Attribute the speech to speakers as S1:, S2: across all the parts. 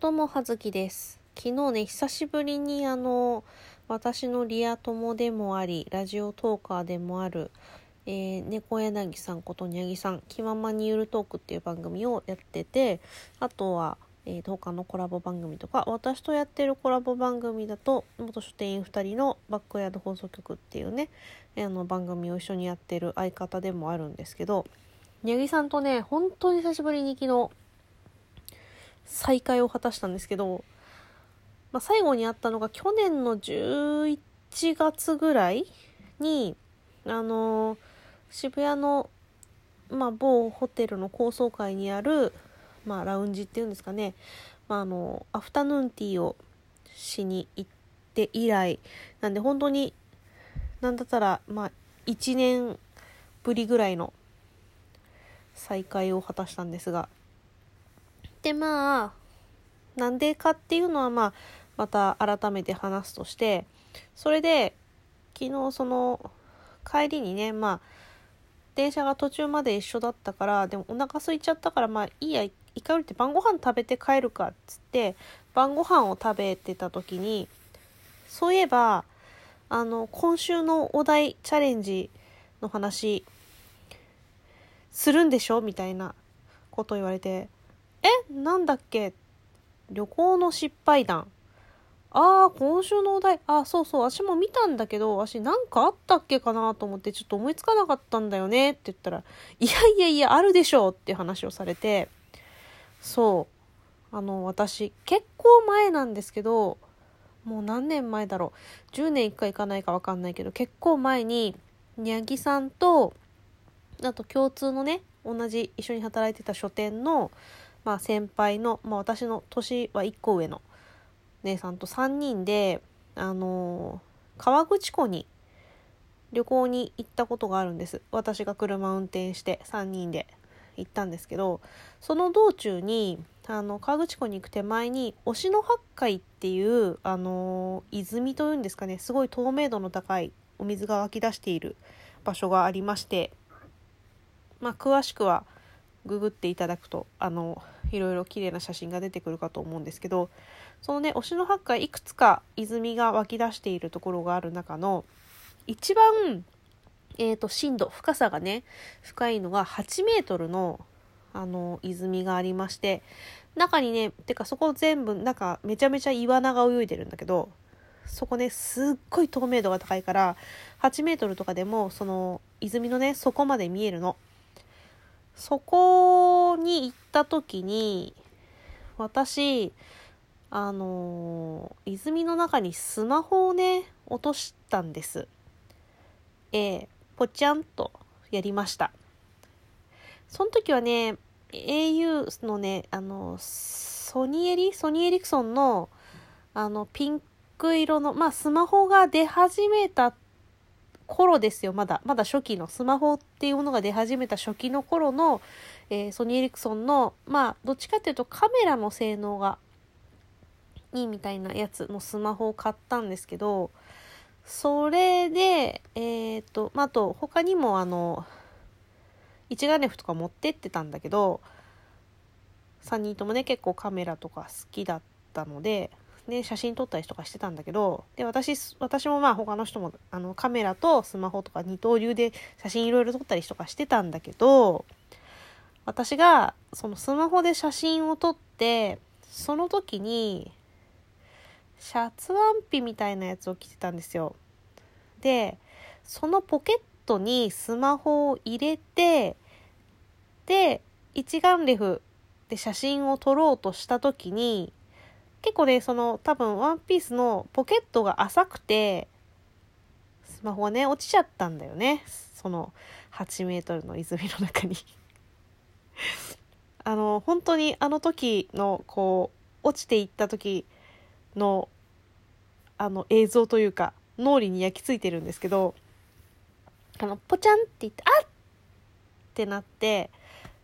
S1: どうも、はずきです。昨日ね、久しぶりにあの、私のリア友でもあり、ラジオトーカーでもある、えー、猫柳さんことにゃぎさん、気ままにゆるトークっていう番組をやってて、あとは、えー、他のコラボ番組とか、私とやってるコラボ番組だと、元書店員2人のバックヤード放送局っていうね、あの番組を一緒にやってる相方でもあるんですけど、にゃぎさんとね、本当に久しぶりに昨日、再会を果たしたんですけど、まあ、最後に会ったのが去年の11月ぐらいに、あのー渋谷の、まあ、某ホテルの高層階にある、まあ、ラウンジっていうんですかね、まあ、あのアフタヌーンティーをしに行って以来なんで本当になんだったら、まあ、1年ぶりぐらいの再会を果たしたんですがでまあなんでかっていうのはまあまた改めて話すとしてそれで昨日その帰りにねまあ電車が途中まで一緒だったからでもお腹空いちゃったからまあいいや一回降りて晩ご飯食べて帰るかっつって晩ご飯を食べてた時にそういえばあの今週のお題チャレンジの話するんでしょ？みたいなこと言われて。えなんだっけ？旅行の失敗談。ああ今週のお題。あそうそう。私も見たんだけど私なんかあったっけかなと思ってちょっと思いつかなかったんだよね。って言ったらいやいやいやあるでしょうっていう話をされてそう。あの私結構前なんですけどもう何年前だろう。10年いくかいかないか分かんないけど結構前ににゃぎさんとあと共通のね同じ一緒に働いてた書店の、まあ、先輩の、まあ、私の年は1個上の姉さんと3人で、あのー河口湖に旅行に行ったことがあるんです。私が車運転して3人で行ったんですけどその道中にあの河口湖に行く手前に忍野八海っていう、あのー泉というんですかねすごい透明度の高いお水が湧き出している場所がありましてまあ詳しくはググっていただくとあのいろいろ綺麗な写真が出てくるかと思うんですけどそのね忍野八海いくつか泉が湧き出しているところがある中の一番、えー、と深度深さがね深いのが8メートルのあの泉がありまして中にねてかそこ全部なんかめちゃめちゃイワナが泳いでるんだけどそこねすっごい透明度が高いから8メートルとかでもその泉のね底まで見えるの。そこに行った時に私あのー泉の中にスマホをね落としたんです。えー、ぽちゃんとやりました。その時はね au のねあのソニーエリソニーエリクソンのあのピンク色のまあスマホが出始めた頃ですよ。まだまだ初期のスマホっていうものが出始めた初期の頃の、えーソニーエリクソンのまあどっちかっていうとカメラの性能がいいみたいなやつのスマホを買ったんですけどそれでえっ、とまあと他にもあの一眼レフとか持ってってたんだけど3人ともね結構カメラとか好きだったのでで写真撮ったりとかしてたんだけどで私私もまあ他の人もあのカメラとスマホとか二刀流で写真いろいろ撮ったりとかしてたんだけど私がそのスマホで写真を撮ってその時にシャツワンピみたいなやつを着てたんですよ。でそのポケットにスマホを入れてで一眼レフで写真を撮ろうとした時に結構ねその多分ワンピースのポケットが浅くてスマホがね落ちちゃったんだよね。その8メートルの泉の中に。あの本当にあの時のこう落ちていった時のあの映像というか脳裏に焼き付いてるんですけどあのポチャンって言ってあっ!ってなって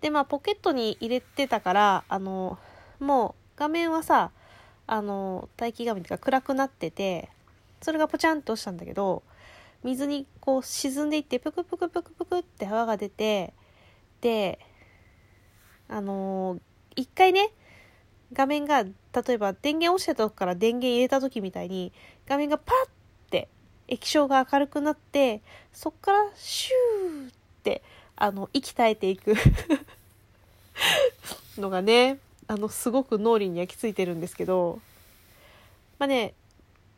S1: でまあポケットに入れてたからあのもう画面はさあの待機画面とか暗くなっててそれがポチャンと落ちたんだけど水にこう沈んでいってプクプクプクプクって泡が出てであの一回ね画面が例えば電源落ちたとこから電源入れた時みたいに画面がパッて液晶が明るくなってそっからシューってあの息絶えていく。のがねあのすごく脳裏に焼き付いてるんですけどまあね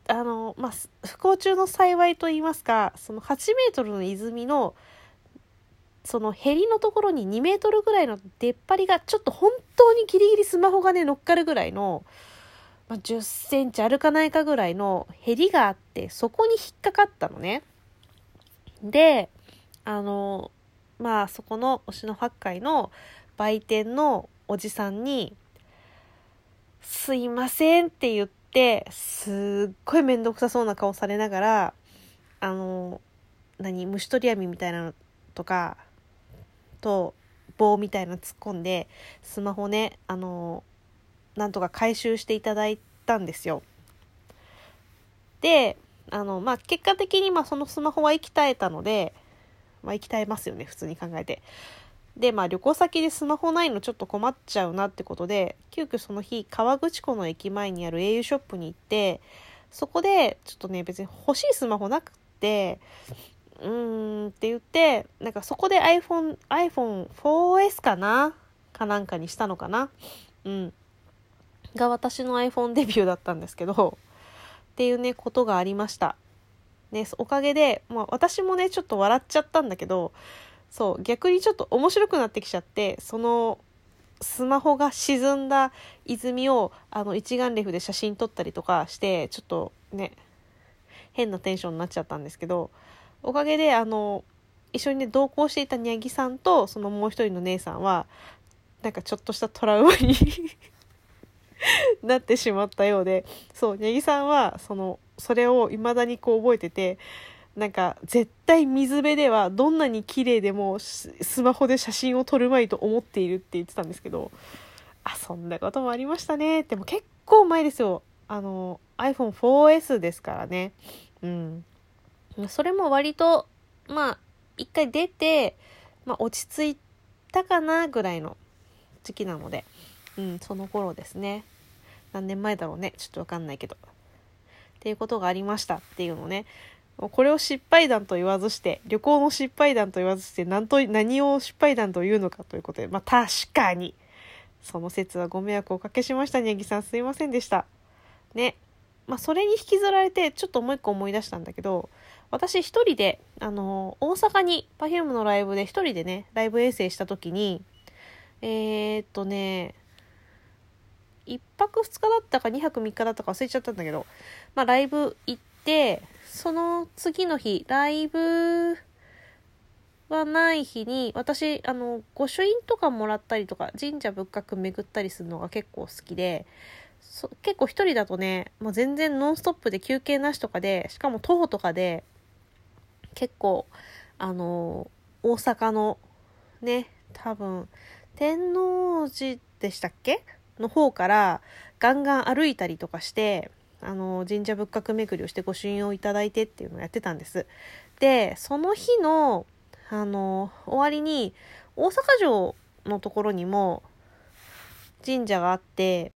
S1: あのまあ不幸中の幸いと言いますかその8メートルの泉のそのヘリのところに2メートルぐらいの出っ張りがちょっと本当にギリギリスマホがね乗っかるぐらいの、まあ、10センチ歩かないかぐらいのヘリがあってそこに引っかかったのね。であのまあそこの推しの八海の売店のおじさんに「すいません」って言ってすっごい面倒くさそうな顔されながらあの何虫取り網みたいなのとかと棒みたいなの突っ込んでスマホねあのなんとか回収していただいたんですよ。であのまあ結果的にまそのスマホは生き絶えたのでまあ生き絶えますよね普通に考えて。でまあ旅行先でスマホないのちょっと困っちゃうなってことで急遽その日河口湖の駅前にある au ショップに行ってそこでちょっとね別に欲しいスマホなくてうーんって言って、なんかそこで iPhone、iPhone4S かな？かなんかにしたのかな？うん。が私の iPhone デビューだったんですけど、っていうね、ことがありました。ね、おかげで、まあ私もね、ちょっと笑っちゃったんだけど、そう、逆にちょっと面白くなってきちゃって、その、スマホが沈んだ泉をあの一眼レフで写真撮ったりとかしてちょっとね変なテンションになっちゃったんですけどおかげであの一緒にね同行していたにゃぎさんとそのもう一人の姉さんはなんかちょっとしたトラウマに なってしまったようでそうにゃぎさんはそのそれを未だにこう覚えててなんか絶対水辺ではどんなに綺麗でもスマホで写真を撮るまいと思っているって言ってたんですけどあそんなこともありましたねでも結構前ですよあの iPhone4S ですからねうんそれも割と、まあ、一回出て、まあ、落ち着いたかなぐらいの時期なので、うん、その頃ですね。何年前だろうね。ちょっとわかんないけど。っていうことがありましたっていうのをね。これを失敗談と言わずして、旅行の失敗談と言わずして、何と、何を失敗談というのかということで、まあ確かに、その説はご迷惑をおかけしました、にゃぎさんすいませんでした。ね。まあそれに引きずられて、ちょっともう一個思い出したんだけど、私一人で、あの、大阪に Perfume のライブで一人でね、ライブ遠征した時に、えー、っとね、1泊2日だったか2泊3日だったか忘れちゃったんだけど、まあライブ行ってて、その次の日、ライブはない日に、私、あの、御朱印とかもらったりとか、神社仏閣巡ったりするのが結構好きで、結構一人だとね、もう全然ノンストップで休憩なしとかで、しかも徒歩とかで、結構、あの、大阪のね、多分、天王寺でしたっけ？の方からガンガン歩いたりとかして、あの、神社仏閣巡りをして御朱印をいただいてっていうのをやってたんです。で、その日の、あの、終わりに、大阪城のところにも神社があって、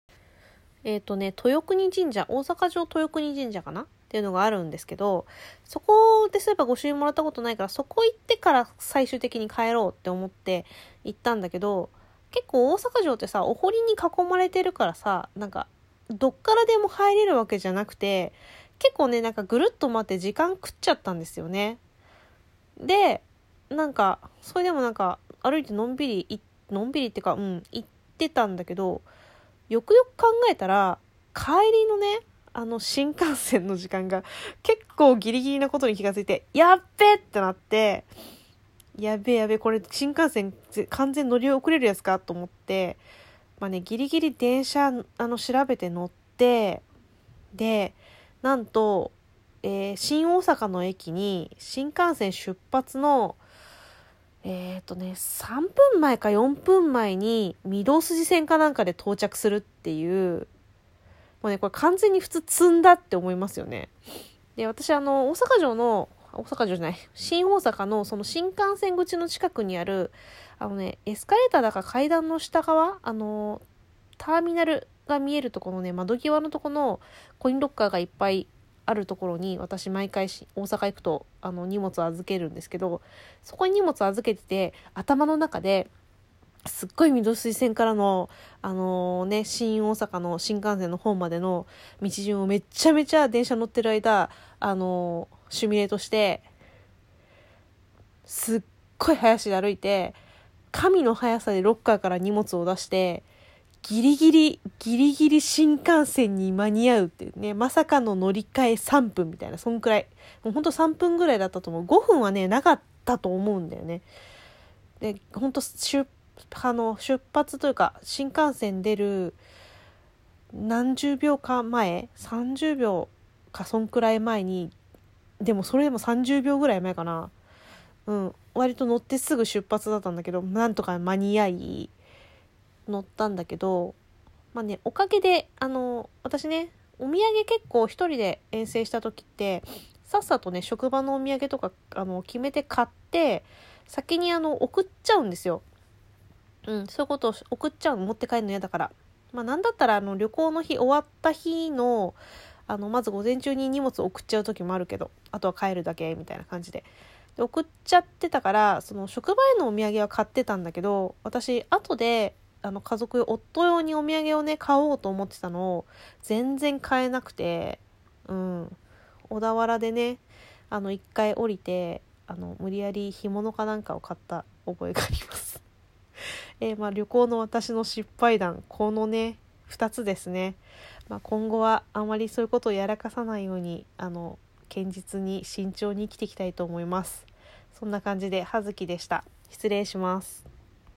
S1: えっ、ー、とね、豊国神社、大阪城豊国神社かな？っていうのがあるんですけど、そこでそういえば御朱印もらったことないから、そこ行ってから最終的に帰ろうって思って行ったんだけど、結構大阪城ってさ、お堀に囲まれてるからさ、なんか、どっからでも入れるわけじゃなくて、結構ね、なんかぐるっと待って時間食っちゃったんですよね。で、なんか、それでもなんか、歩いてのんびり、のんびりっていうか、うん、行ってたんだけど、よくよく考えたら、帰りのね、あの新幹線の時間が結構ギリギリなことに気がついて、やっべってなって、やべえやべえ、これ新幹線完全乗り遅れるやつかと思って、まあね、ギリギリ電車、あの、調べて乗って、で、なんと、えー、新大阪の駅に新幹線出発の、えっ、ー、とね、3分前か4分前に御堂筋線かなんかで到着するっていうもうね、これ完全に普通積んだって思いますよね。で、私あの、大阪城の、大阪城じゃない、新大阪のその新幹線口の近くにある、あのね、エスカレーターだから階段の下側、あの、ターミナルが見えるところのね窓際のとこのコインロッカーがいっぱいあるところに私毎回大阪行くとあの荷物預けるんですけどそこに荷物預けてて頭の中ですっごい御堂筋線からの、あのー、ね、新大阪の新幹線の方までの道順をめちゃめちゃ電車乗ってる間、あのー、シミュレートして、すっごい速足で歩いて、神の速さでロッカーから荷物を出して、ギリギリ、ギリギリ新幹線に間に合うっていうね、まさかの乗り換え3分みたいな、そんくらい。もうほんと3分ぐらいだったと思う。5分はね、なかったと思うんだよね。で、ほんと出あの出発というか新幹線出る何十秒か前30秒かそんくらい前にでもそれでも30秒ぐらい前かなうん割と乗ってすぐ出発だったんだけどなんとか間に合い乗ったんだけどまあねおかげであの私ねお土産結構一人で遠征した時ってさっさとね職場のお土産とかあの決めて買って先にあの送っちゃうんですようん、そういうことを送っちゃうの持って帰るの嫌だから。まあ、なんだったらあの旅行の日終わった日のあのまず午前中に荷物送っちゃう時もあるけどあとは帰るだけみたいな感じでで送っちゃってたからその職場へのお土産は買ってたんだけど私後であの家族夫用にお土産をね買おうと思ってたのを全然買えなくてうん。小田原でねあの一回降りてあの無理やり干物かなんかを買った覚えがあります。えー、まあ、旅行の私の失敗談。このね2つですね、まあ、今後はあまりそういうことをやらかさないようにあの堅実に慎重に生きていきたいと思います。そんな感じで葉月でした。失礼します。